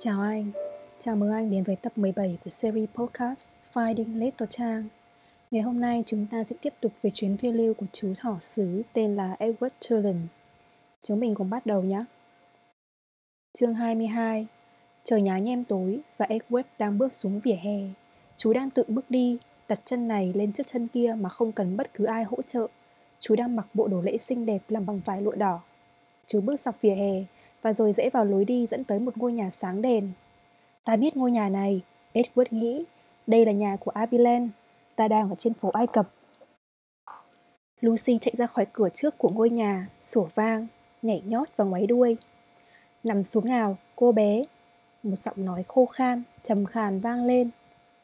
Chào anh, chào mừng anh đến với tập 17 của series podcast Finding Little Trang. Ngày hôm nay chúng ta sẽ tiếp tục về chuyến phiêu lưu của chú thỏ sứ tên là Edward Tulin. Chúng mình cùng bắt đầu nhé. Chương 22 Trời nhá nhem tối và Edward đang bước xuống vỉa hè. Chú đang tự bước đi, đặt chân này lên trước chân kia mà không cần bất cứ ai hỗ trợ. Chú đang mặc bộ đồ lễ xinh đẹp làm bằng vải lụa đỏ. Chú bước dọc vỉa hè và rồi rẽ vào lối đi dẫn tới một ngôi nhà sáng đèn. Ta biết ngôi nhà này, Edward nghĩ. Đây là nhà của Abilene. Ta đang ở trên phố Ai Cập. Lucy chạy ra khỏi cửa trước của ngôi nhà, sủa vang, nhảy nhót và ngoáy đuôi. Nằm xuống nào, cô bé. Một giọng nói khô khan, trầm khàn vang lên.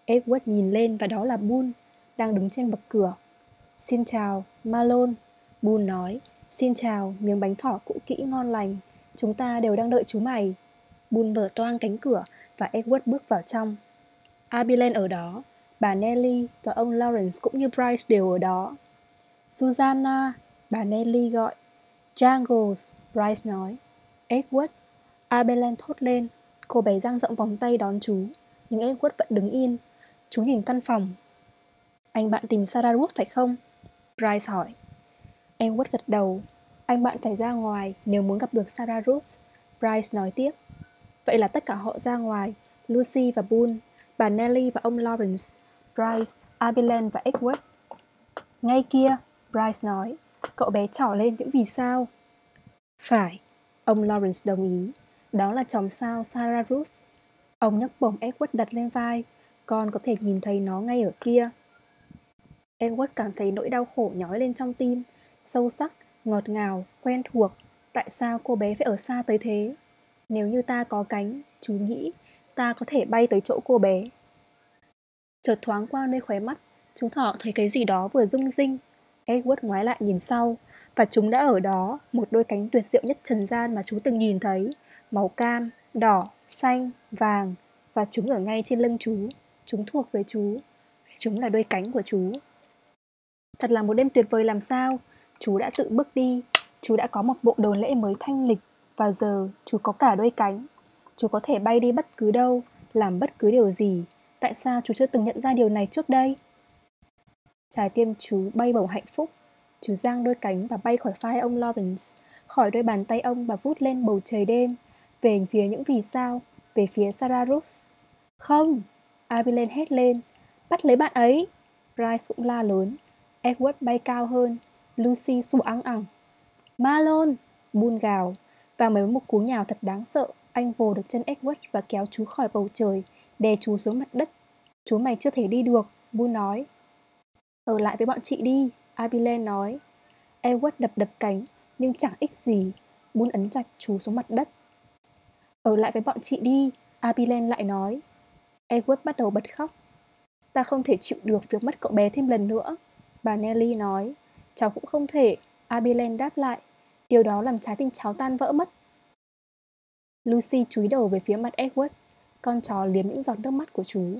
Edward nhìn lên và đó là Boone, đang đứng trên bậc cửa. Xin chào, Malone. Boone nói, xin chào, miếng bánh thỏ cũ kỹ ngon lành. Chúng ta đều đang đợi chú mày. bùn mở toang cánh cửa và Edward bước vào trong. Abilene ở đó, bà Nelly và ông Lawrence cũng như Bryce đều ở đó. Susanna, bà Nelly gọi. Jangles, Bryce nói. Edward, Abilene thốt lên. Cô bé dang rộng vòng tay đón chú, nhưng Edward vẫn đứng yên. Chú nhìn căn phòng. Anh bạn tìm Sarah Wood phải không? Bryce hỏi. Edward gật đầu. Anh bạn phải ra ngoài nếu muốn gặp được Sarah Ruth. Bryce nói tiếp. Vậy là tất cả họ ra ngoài, Lucy và Boone, bà Nelly và ông Lawrence, Bryce, Abilene và Edward. Ngay kia, Bryce nói, cậu bé trỏ lên những vì sao. Phải, ông Lawrence đồng ý. Đó là chòm sao Sarah Ruth. Ông nhấc bổng Edward đặt lên vai, con có thể nhìn thấy nó ngay ở kia. Edward cảm thấy nỗi đau khổ nhói lên trong tim, sâu sắc, ngọt ngào, quen thuộc. Tại sao cô bé phải ở xa tới thế? Nếu như ta có cánh, chú nghĩ, ta có thể bay tới chỗ cô bé. Chợt thoáng qua nơi khóe mắt, chúng thỏ thấy cái gì đó vừa rung rinh. Edward ngoái lại nhìn sau, và chúng đã ở đó, một đôi cánh tuyệt diệu nhất trần gian mà chú từng nhìn thấy, màu cam, đỏ, xanh, vàng, và chúng ở ngay trên lưng chú. Chúng thuộc về chú. Chúng là đôi cánh của chú. Thật là một đêm tuyệt vời làm sao. Chú đã tự bước đi. Chú đã có một bộ đồ lễ mới thanh lịch. Và giờ chú có cả đôi cánh. Chú có thể bay đi bất cứ đâu, làm bất cứ điều gì. Tại sao chú chưa từng nhận ra điều này trước đây? Trái tim chú bay bổng hạnh phúc. Chú giang đôi cánh và bay khỏi phai ông Lawrence, khỏi đôi bàn tay ông và vút lên bầu trời đêm, về phía những vì sao, về phía Sarah roof Không! Abilene hét lên. Bắt lấy bạn ấy! Bryce cũng la lớn. Edward bay cao hơn. Lucy sủa ăng ẳng. Malone! Bun gào. Và mới một cú nhào thật đáng sợ, anh vồ được chân Edward và kéo chú khỏi bầu trời, đè chú xuống mặt đất. Chú mày chưa thể đi được, Bun nói. Ở lại với bọn chị đi, Abilene nói. Edward đập đập cánh, nhưng chẳng ích gì. Bun ấn chặt chú xuống mặt đất. Ở lại với bọn chị đi, Abilene lại nói. Edward bắt đầu bật khóc. Ta không thể chịu được việc mất cậu bé thêm lần nữa. Bà Nelly nói. Cháu cũng không thể. Abilene đáp lại. Điều đó làm trái tim cháu tan vỡ mất. Lucy chúi đầu về phía mặt Edward. Con chó liếm những giọt nước mắt của chú.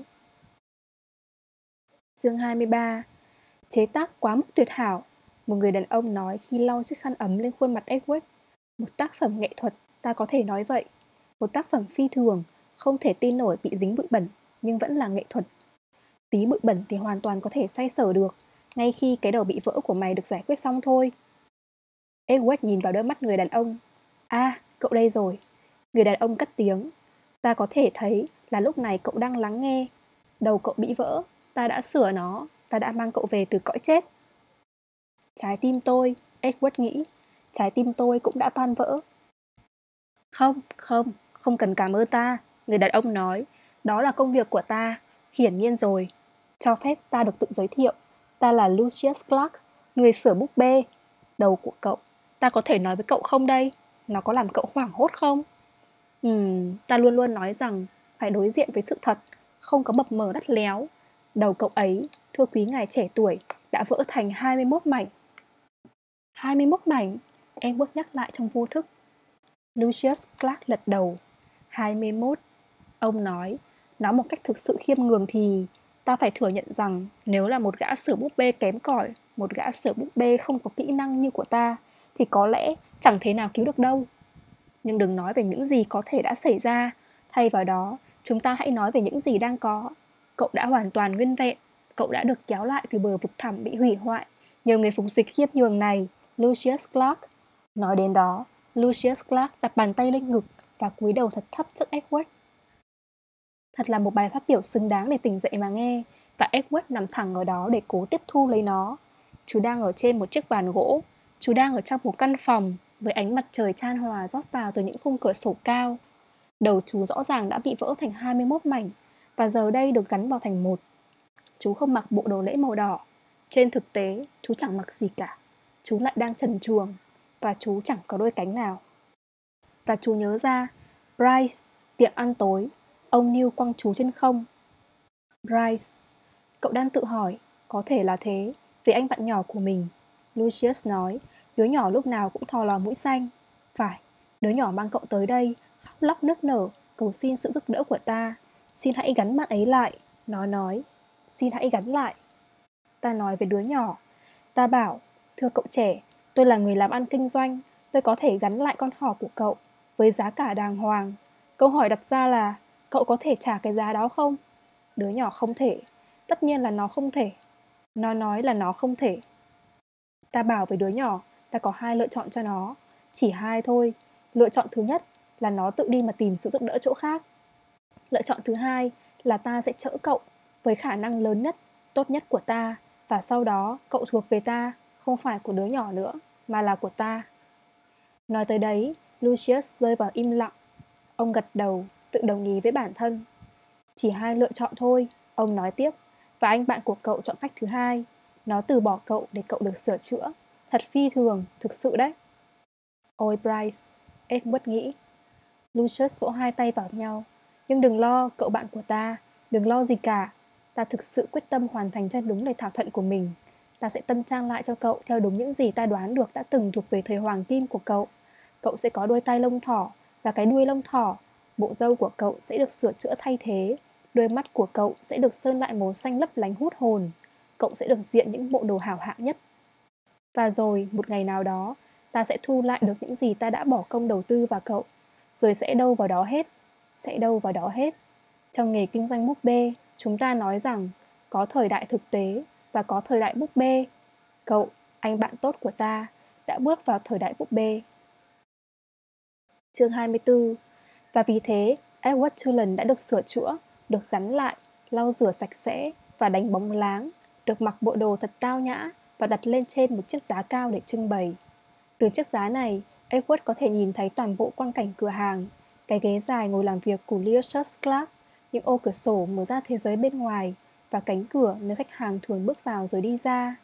Chương 23 Chế tác quá mức tuyệt hảo Một người đàn ông nói khi lau chiếc khăn ấm lên khuôn mặt Edward Một tác phẩm nghệ thuật, ta có thể nói vậy Một tác phẩm phi thường, không thể tin nổi bị dính bụi bẩn Nhưng vẫn là nghệ thuật Tí bụi bẩn thì hoàn toàn có thể say sở được ngay khi cái đầu bị vỡ của mày được giải quyết xong thôi. Edward nhìn vào đôi mắt người đàn ông. À, cậu đây rồi. Người đàn ông cất tiếng. Ta có thể thấy là lúc này cậu đang lắng nghe. Đầu cậu bị vỡ Ta đã sửa nó. Ta đã mang cậu về từ cõi chết. Trái tim tôi Edward nghĩ Trái tim tôi cũng đã tan vỡ. Không, không Không cần cảm ơn ta Người đàn ông nói. Đó là công việc của ta Hiển nhiên rồi. Cho phép ta được tự giới thiệu. Ta là Lucius Clark Người sửa búp bê Đầu của cậu Ta có thể nói với cậu không đây Nó có làm cậu hoảng hốt không Ừm, ta luôn luôn nói rằng Phải đối diện với sự thật Không có mập mờ đắt léo Đầu cậu ấy, thưa quý ngài trẻ tuổi, đã vỡ thành 21 mảnh. 21 mảnh, em bước nhắc lại trong vô thức. Lucius Clark lật đầu. 21. Ông nói, nói một cách thực sự khiêm nhường thì ta phải thừa nhận rằng nếu là một gã sửa búp bê kém cỏi, một gã sửa búp bê không có kỹ năng như của ta, thì có lẽ chẳng thế nào cứu được đâu. Nhưng đừng nói về những gì có thể đã xảy ra, Thay vào đó, chúng ta hãy nói về những gì đang có. Cậu đã hoàn toàn nguyên vẹn. Cậu đã được kéo lại từ bờ vực thẳm bị hủy hoại nhờ người phục dịch khiếp nhường này, Lucius Clark. Nói đến đó, Lucius Clark đặt bàn tay lên ngực và cúi đầu thật thấp trước Edward. Thật là một bài phát biểu xứng đáng để tỉnh dậy mà nghe, và Edward nằm thẳng ở đó để cố tiếp thu lấy nó. Chú đang ở trên một chiếc bàn gỗ, chú đang ở trong một căn phòng với ánh mặt trời chan hòa rót vào từ những khung cửa sổ cao. Đầu chú rõ ràng đã bị vỡ thành 21 mảnh và giờ đây được gắn vào thành một. Chú không mặc bộ đồ lễ màu đỏ. Trên thực tế, chú chẳng mặc gì cả. Chú lại đang trần truồng và chú chẳng có đôi cánh nào. Và chú nhớ ra, Bryce, tiệm ăn tối, ông Neil quăng chú trên không. Bryce, cậu đang tự hỏi, có thể là thế, vì anh bạn nhỏ của mình. Lucius nói, đứa nhỏ lúc nào cũng thò lò mũi xanh. Phải, đứa nhỏ mang cậu tới đây, khóc lóc nức nở, cầu xin sự giúp đỡ của ta. Xin hãy gắn bạn ấy lại. Nó nói, xin hãy gắn lại. Ta nói về đứa nhỏ, ta bảo, thưa cậu trẻ, tôi là người làm ăn kinh doanh, tôi có thể gắn lại con thỏ của cậu với giá cả đàng hoàng. Câu hỏi đặt ra là, cậu có thể trả cái giá đó không? Đứa nhỏ không thể. Tất nhiên là nó không thể. Nó nói là nó không thể. Ta bảo với đứa nhỏ, ta có hai lựa chọn cho nó. Chỉ hai thôi. Lựa chọn thứ nhất là nó tự đi mà tìm sự giúp đỡ chỗ khác. Lựa chọn thứ hai là ta sẽ chở cậu với khả năng lớn nhất, tốt nhất của ta và sau đó cậu thuộc về ta, không phải của đứa nhỏ nữa, mà là của ta. Nói tới đấy, Lucius rơi vào im lặng. Ông gật đầu, tự đồng ý với bản thân. Chỉ hai lựa chọn thôi, ông nói tiếp, và anh bạn của cậu chọn cách thứ hai. Nó từ bỏ cậu để cậu được sửa chữa. Thật phi thường, thực sự đấy. Ôi Bryce, Edward nghĩ. Lucius vỗ hai tay vào nhau. Nhưng đừng lo, cậu bạn của ta, đừng lo gì cả. Ta thực sự quyết tâm hoàn thành cho đúng lời thỏa thuận của mình. Ta sẽ tân trang lại cho cậu theo đúng những gì ta đoán được đã từng thuộc về thời hoàng kim của cậu. Cậu sẽ có đôi tay lông thỏ và cái đuôi lông thỏ. Bộ râu của cậu sẽ được sửa chữa thay thế. Đôi mắt của cậu sẽ được sơn lại màu xanh lấp lánh hút hồn. Cậu sẽ được diện những bộ đồ hảo hạng nhất. Và rồi, một ngày nào đó, ta sẽ thu lại được những gì ta đã bỏ công đầu tư vào cậu. Rồi sẽ đâu vào đó hết. Sẽ đâu vào đó hết. Trong nghề kinh doanh búp bê, chúng ta nói rằng có thời đại thực tế và có thời đại búp bê. Cậu, anh bạn tốt của ta, đã bước vào thời đại búp bê. Chương 24 và vì thế, Edward Tulin đã được sửa chữa, được gắn lại, lau rửa sạch sẽ và đánh bóng láng, được mặc bộ đồ thật tao nhã và đặt lên trên một chiếc giá cao để trưng bày. Từ chiếc giá này, Edward có thể nhìn thấy toàn bộ quang cảnh cửa hàng, cái ghế dài ngồi làm việc của Learshus Clark, những ô cửa sổ mở ra thế giới bên ngoài và cánh cửa nơi khách hàng thường bước vào rồi đi ra.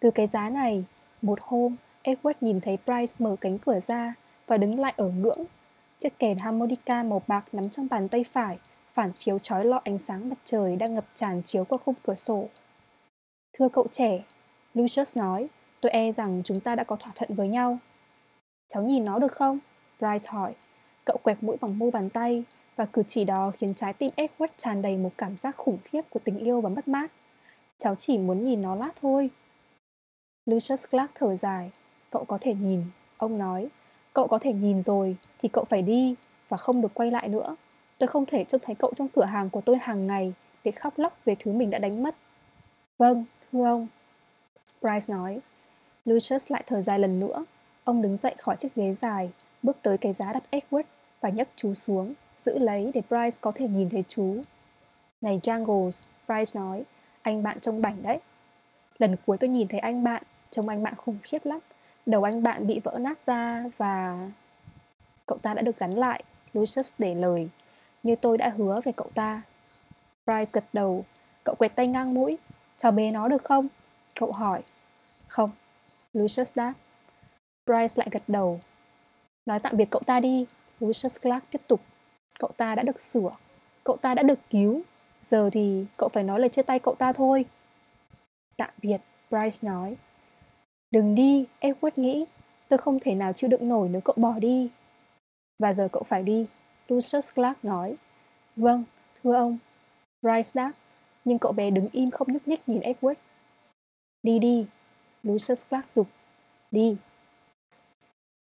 Từ cái giá này, một hôm, Edward nhìn thấy Price mở cánh cửa ra và đứng lại ở ngưỡng. Chiếc kèn harmonica màu bạc nắm trong bàn tay phải, phản chiếu trói lọi ánh sáng mặt trời đang ngập tràn chiếu qua khung cửa sổ. Thưa cậu trẻ, Lucius nói, tôi e rằng chúng ta đã có thỏa thuận với nhau. Cháu nhìn nó được không? Bryce hỏi. Cậu quẹt mũi bằng mu bàn tay và cử chỉ đó khiến trái tim Edward tràn đầy một cảm giác khủng khiếp của tình yêu và mất mát. Cháu chỉ muốn nhìn nó lát thôi. Lucius Clark thở dài. Cậu có thể nhìn, ông nói. Cậu có thể nhìn rồi thì cậu phải đi và không được quay lại nữa. Tôi không thể trông thấy cậu trong cửa hàng của tôi hàng ngày để khóc lóc về thứ mình đã đánh mất. Vâng, thưa ông. Bryce nói. Lucius lại thở dài lần nữa. Ông đứng dậy khỏi chiếc ghế dài, bước tới cái giá đặt Edward và nhấc chú xuống, giữ lấy để Bryce có thể nhìn thấy chú. Này Jangles, Bryce nói, anh bạn trông bảnh đấy. Lần cuối tôi nhìn thấy anh bạn, trông anh bạn khủng khiếp lắm. Đầu anh bạn bị vỡ nát ra và... Cậu ta đã được gắn lại, Lucius để lời. Như tôi đã hứa về cậu ta. Bryce gật đầu, cậu quẹt tay ngang mũi. Chào bế nó được không? Cậu hỏi. Không, Lucius đáp. Bryce lại gật đầu. Nói tạm biệt cậu ta đi, Lucius Clark tiếp tục. Cậu ta đã được sửa, cậu ta đã được cứu. Giờ thì cậu phải nói lời chia tay cậu ta thôi. Tạm biệt, Bryce nói. Đừng đi, Edward nghĩ. Tôi không thể nào chịu đựng nổi nếu cậu bỏ đi. Và giờ cậu phải đi, Lucius Clark nói. Vâng, thưa ông. Bryce đáp. Nhưng cậu bé đứng im không nhúc nhích nhìn Edward. Đi đi, Lucius Clark dục. Đi.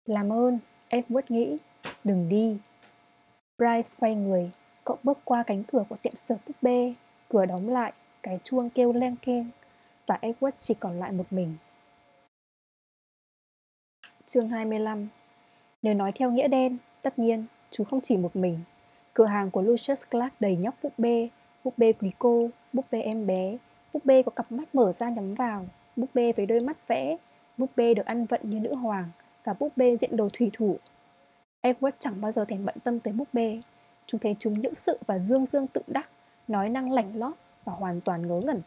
Làm ơn, Edward nghĩ. Đừng đi. Bryce quay người, cậu bước qua cánh cửa của tiệm sửa búp bê, cửa đóng lại, cái chuông kêu len keng và Edward chỉ còn lại một mình. Chương 25 Nếu nói theo nghĩa đen, tất nhiên, chú không chỉ một mình. Cửa hàng của Lucius Clark đầy nhóc búp bê, búp bê quý cô, búp bê em bé, búp bê có cặp mắt mở ra nhắm vào, búp bê với đôi mắt vẽ, búp bê được ăn vận như nữ hoàng và búp bê diện đồ thủy thủ. Edward chẳng bao giờ thèm bận tâm tới búp bê. Chú thấy chúng những sự và dương dương tự đắc, nói năng lảnh lót và hoàn toàn ngớ ngẩn.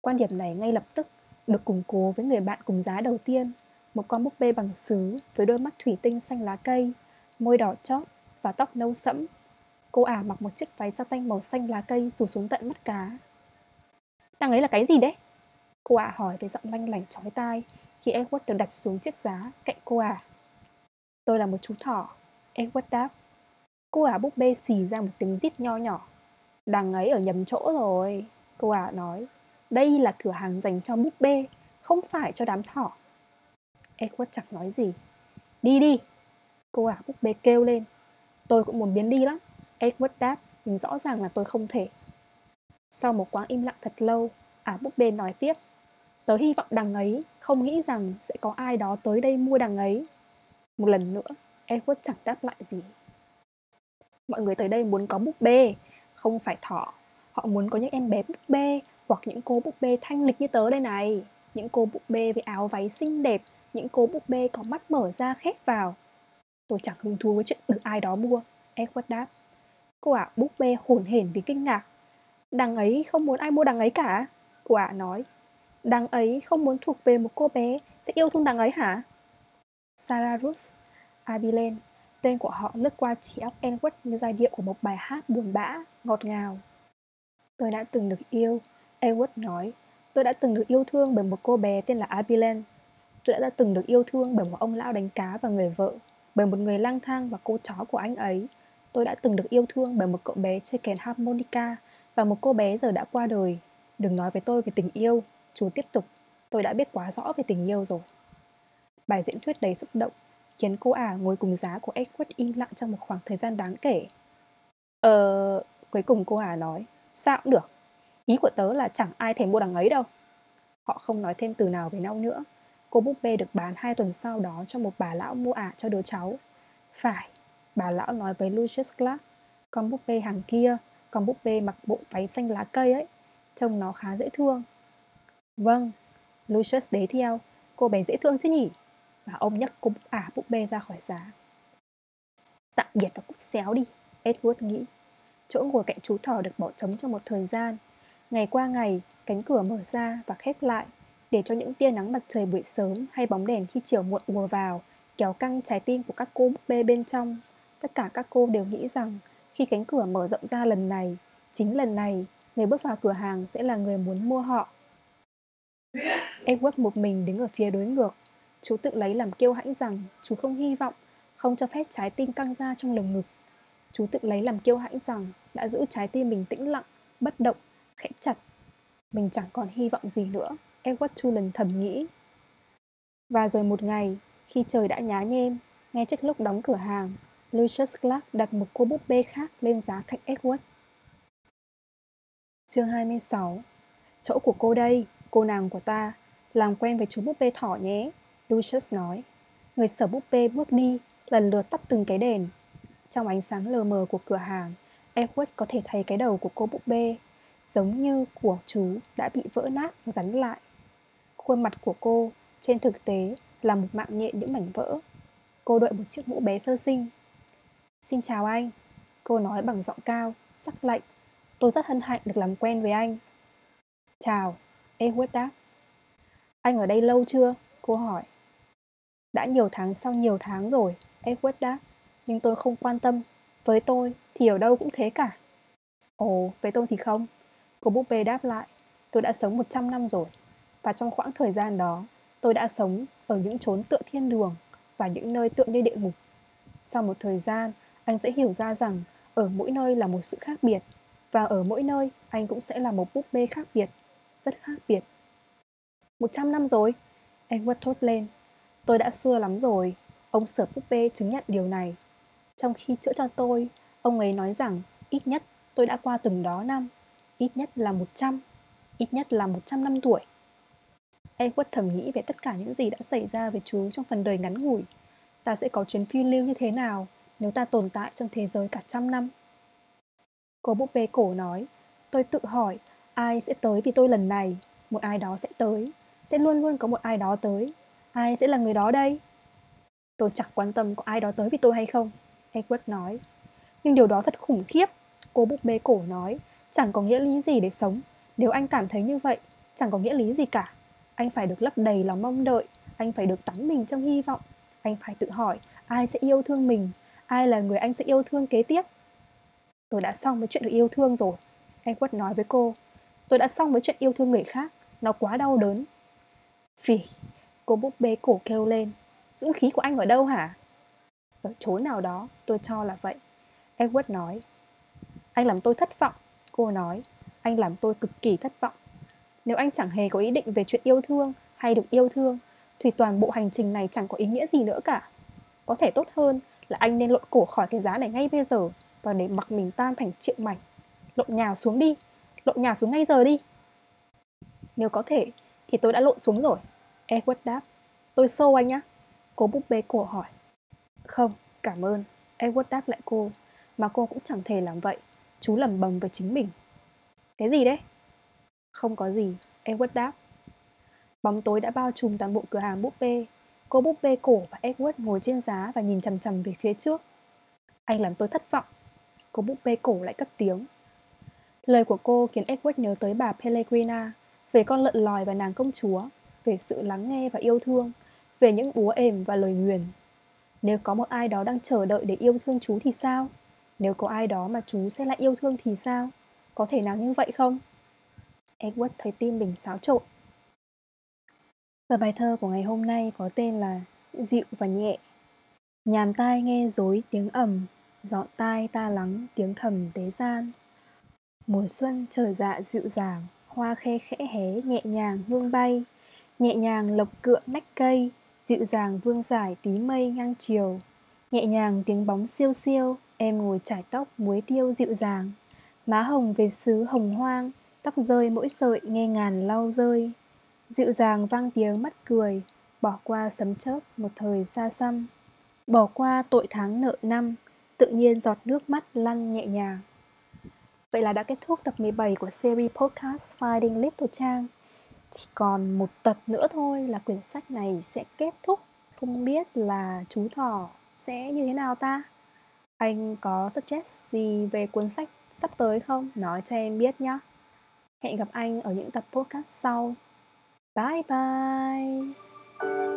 Quan điểm này ngay lập tức được củng cố với người bạn cùng giá đầu tiên, một con búp bê bằng sứ với đôi mắt thủy tinh xanh lá cây, môi đỏ chót và tóc nâu sẫm. Cô ả mặc một chiếc váy tanh màu xanh lá cây rủ xuống tận mắt cá. Đằng ấy là cái gì đấy? Cô ả hỏi với giọng lanh lảnh chói tai khi Edward được đặt xuống chiếc giá cạnh cô ả. Tôi là một chú thỏ, Edward đáp. Cô ả búp bê xì ra một tiếng rít nho nhỏ. Đằng ấy ở nhầm chỗ rồi, cô ả nói. Đây là cửa hàng dành cho búp bê, không phải cho đám thỏ. Edward chẳng nói gì. Đi đi, cô ả búp bê kêu lên. Tôi cũng muốn biến đi lắm. Edward đáp, nhưng rõ ràng là tôi không thể. Sau một quãng im lặng thật lâu, ả búp bê nói tiếp. Tớ hy vọng đằng ấy không nghĩ rằng sẽ có ai đó tới đây mua đằng ấy. Một lần nữa, Edward chẳng đáp lại gì. Mọi người tới đây muốn có búp bê, không phải thỏ. Họ muốn có những em bé búp bê hoặc những cô búp bê thanh lịch như tớ đây này. Những cô búp bê với áo váy xinh đẹp, những cô búp bê có mắt mở ra khép vào. Tôi chẳng hứng thú với chuyện được ai đó mua, Edward đáp. Cô ả búp bê hồn hển vì kinh ngạc. Đằng ấy không muốn ai mua đằng ấy cả, cô ả nói. Đằng ấy không muốn thuộc về một cô bé sẽ yêu thương đằng ấy hả? Sarah Ruth, Abilene, tên của họ lướt qua trí óc Edward như giai điệu của một bài hát buồn bã, ngọt ngào. Tôi đã từng được yêu, Edward nói. Tôi đã từng được yêu thương bởi một cô bé tên là Abilene. Tôi đã từng được yêu thương bởi một ông lão đánh cá và người vợ, bởi một người lang thang và cô chó của anh ấy. Tôi đã từng được yêu thương bởi một cậu bé chơi kèn harmonica và một cô bé giờ đã qua đời. Đừng nói với tôi về tình yêu, chú tiếp tục. Tôi đã biết quá rõ về tình yêu rồi. Bài diễn thuyết đầy xúc động khiến cô ả ngồi cùng giá của Edward im lặng trong một khoảng thời gian đáng kể. Ờ, cuối cùng cô ả nói, sao cũng được. Ý của tớ là chẳng ai thèm mua đằng ấy đâu. Họ không nói thêm từ nào với nhau nữa. Cô búp bê được bán hai tuần sau đó cho một bà lão mua ả cho đứa cháu. Phải, bà lão nói với Lucius Clark, con búp bê hàng kia, con búp bê mặc bộ váy xanh lá cây ấy, trông nó khá dễ thương. Vâng, Lucius đế theo, cô bé dễ thương chứ nhỉ? Và ông nhấc cô ả búp bê ra khỏi giá. Tạm biệt và cút xéo đi, Edward nghĩ. Chỗ ngồi cạnh chú thỏ được bỏ trống trong một thời gian. Ngày qua ngày, cánh cửa mở ra và khép lại để cho những tia nắng mặt trời buổi sớm hay bóng đèn khi chiều muộn ùa vào kéo căng trái tim của các cô búp bê bên trong. Tất cả các cô đều nghĩ rằng khi cánh cửa mở rộng ra lần này, chính lần này, người bước vào cửa hàng sẽ là người muốn mua họ. Edward một mình đứng ở phía đối ngược. Chú tự lấy làm kiêu hãnh rằng chú không hy vọng, không cho phép trái tim căng ra trong lồng ngực. Chú tự lấy làm kiêu hãnh rằng đã giữ trái tim mình tĩnh lặng, bất động, khẽ chặt. Mình chẳng còn hy vọng gì nữa, Edward Tulin thầm nghĩ. Và rồi một ngày, khi trời đã nhá nhem, ngay trước lúc đóng cửa hàng, Lucius Clark đặt một cô búp bê khác lên giá cạnh Edward. Chương 26 Chỗ của cô đây, cô nàng của ta, làm quen với chú búp bê thỏ nhé, Lucius nói. Người sở búp bê bước đi, lần lượt tắt từng cái đèn. Trong ánh sáng lờ mờ của cửa hàng, Edward có thể thấy cái đầu của cô búp bê, giống như của chú đã bị vỡ nát và gắn lại. Khuôn mặt của cô, trên thực tế, là một mạng nhện những mảnh vỡ. Cô đội một chiếc mũ bé sơ sinh. Xin chào anh, cô nói bằng giọng cao, sắc lạnh. Tôi rất hân hạnh được làm quen với anh. Chào, Edward đáp. Anh ở đây lâu chưa? Cô hỏi. Đã nhiều tháng sau nhiều tháng rồi, Edward đáp. Nhưng tôi không quan tâm. Với tôi thì ở đâu cũng thế cả. Ồ, với tôi thì không. Cô búp bê đáp lại. Tôi đã sống 100 năm rồi. Và trong khoảng thời gian đó, tôi đã sống ở những chốn tựa thiên đường và những nơi tựa như địa ngục. Sau một thời gian, anh sẽ hiểu ra rằng ở mỗi nơi là một sự khác biệt và ở mỗi nơi anh cũng sẽ là một búp bê khác biệt, rất khác biệt. Một trăm năm rồi, Edward thốt lên. Tôi đã xưa lắm rồi, ông sở búp bê chứng nhận điều này. Trong khi chữa cho tôi, Ông ấy nói rằng ít nhất tôi đã qua từng đó năm, ít nhất là 100, ít nhất là 100 năm tuổi. Edward thầm nghĩ về tất cả những gì đã xảy ra với chú trong phần đời ngắn ngủi. Ta sẽ có chuyến phiêu lưu như thế nào nếu ta tồn tại trong thế giới cả trăm năm? Cô búp bê cổ nói, tôi tự hỏi ai sẽ tới vì tôi lần này, một ai đó sẽ tới, sẽ luôn luôn có một ai đó tới. Ai sẽ là người đó đây? Tôi chẳng quan tâm có ai đó tới vì tôi hay không, Edward nói. Nhưng điều đó thật khủng khiếp, cô búp bê cổ nói, chẳng có nghĩa lý gì để sống. nếu anh cảm thấy như vậy, chẳng có nghĩa lý gì cả. Anh phải được lấp đầy lòng mong đợi, anh phải được tắm mình trong hy vọng. Anh phải tự hỏi ai sẽ yêu thương mình, ai là người anh sẽ yêu thương kế tiếp. Tôi đã xong với chuyện được yêu thương rồi, Edward nói với cô. Tôi đã xong với chuyện yêu thương người khác, nó quá đau đớn. Phỉ, cô búp bê cổ kêu lên. Dũng khí của anh ở đâu hả? Ở chỗ nào đó, tôi cho là vậy. Edward nói. Anh làm tôi thất vọng, cô nói. Anh làm tôi cực kỳ thất vọng. Nếu anh chẳng hề có ý định về chuyện yêu thương hay được yêu thương, thì toàn bộ hành trình này chẳng có ý nghĩa gì nữa cả. Có thể tốt hơn là anh nên lộn cổ khỏi cái giá này ngay bây giờ và để mặc mình tan thành triệu mảnh. Lộn nhào xuống đi, lộn nhào xuống ngay giờ đi. Nếu có thể, thì tôi đã lộn xuống rồi. Edward đáp. Tôi xô anh nhá. Cô búp bê cổ hỏi. Không, cảm ơn. Edward đáp lại cô. Mà cô cũng chẳng thể làm vậy. Chú lầm bầm với chính mình. Cái gì đấy? Không có gì, Edward đáp. Bóng tối đã bao trùm toàn bộ cửa hàng búp bê. Cô búp bê cổ và Edward ngồi trên giá và nhìn chằm chằm về phía trước. Anh làm tôi thất vọng. Cô búp bê cổ lại cất tiếng. Lời của cô khiến Edward nhớ tới bà Pellegrina, về con lợn lòi và nàng công chúa, về sự lắng nghe và yêu thương, về những búa ềm và lời nguyền. Nếu có một ai đó đang chờ đợi để yêu thương chú thì sao? Nếu có ai đó mà chú sẽ lại yêu thương thì sao? Có thể nào như vậy không? Edward thấy tim mình xáo trộn. Và bài thơ của ngày hôm nay có tên là Dịu và nhẹ. Nhàn tai nghe dối tiếng ầm, dọn tai ta lắng tiếng thầm tế gian. Mùa xuân trở dạ dịu dàng, hoa khe khẽ hé nhẹ nhàng hương bay, nhẹ nhàng lộc cựa nách cây, dịu dàng vương giải tí mây ngang chiều, nhẹ nhàng tiếng bóng siêu siêu, em ngồi trải tóc muối tiêu dịu dàng, má hồng về xứ hồng hoang, tóc rơi mỗi sợi nghe ngàn lau rơi, dịu dàng vang tiếng mắt cười, bỏ qua sấm chớp một thời xa xăm, bỏ qua tội tháng nợ năm, tự nhiên giọt nước mắt lăn nhẹ nhàng. Vậy là đã kết thúc tập 17 của series podcast Finding Little Trang. Chỉ còn một tập nữa thôi là quyển sách này sẽ kết thúc. Không biết là chú thỏ sẽ như thế nào ta? Anh có suggest gì về cuốn sách sắp tới không? Nói cho em biết nhé. Hẹn gặp anh ở những tập podcast sau. Bye bye!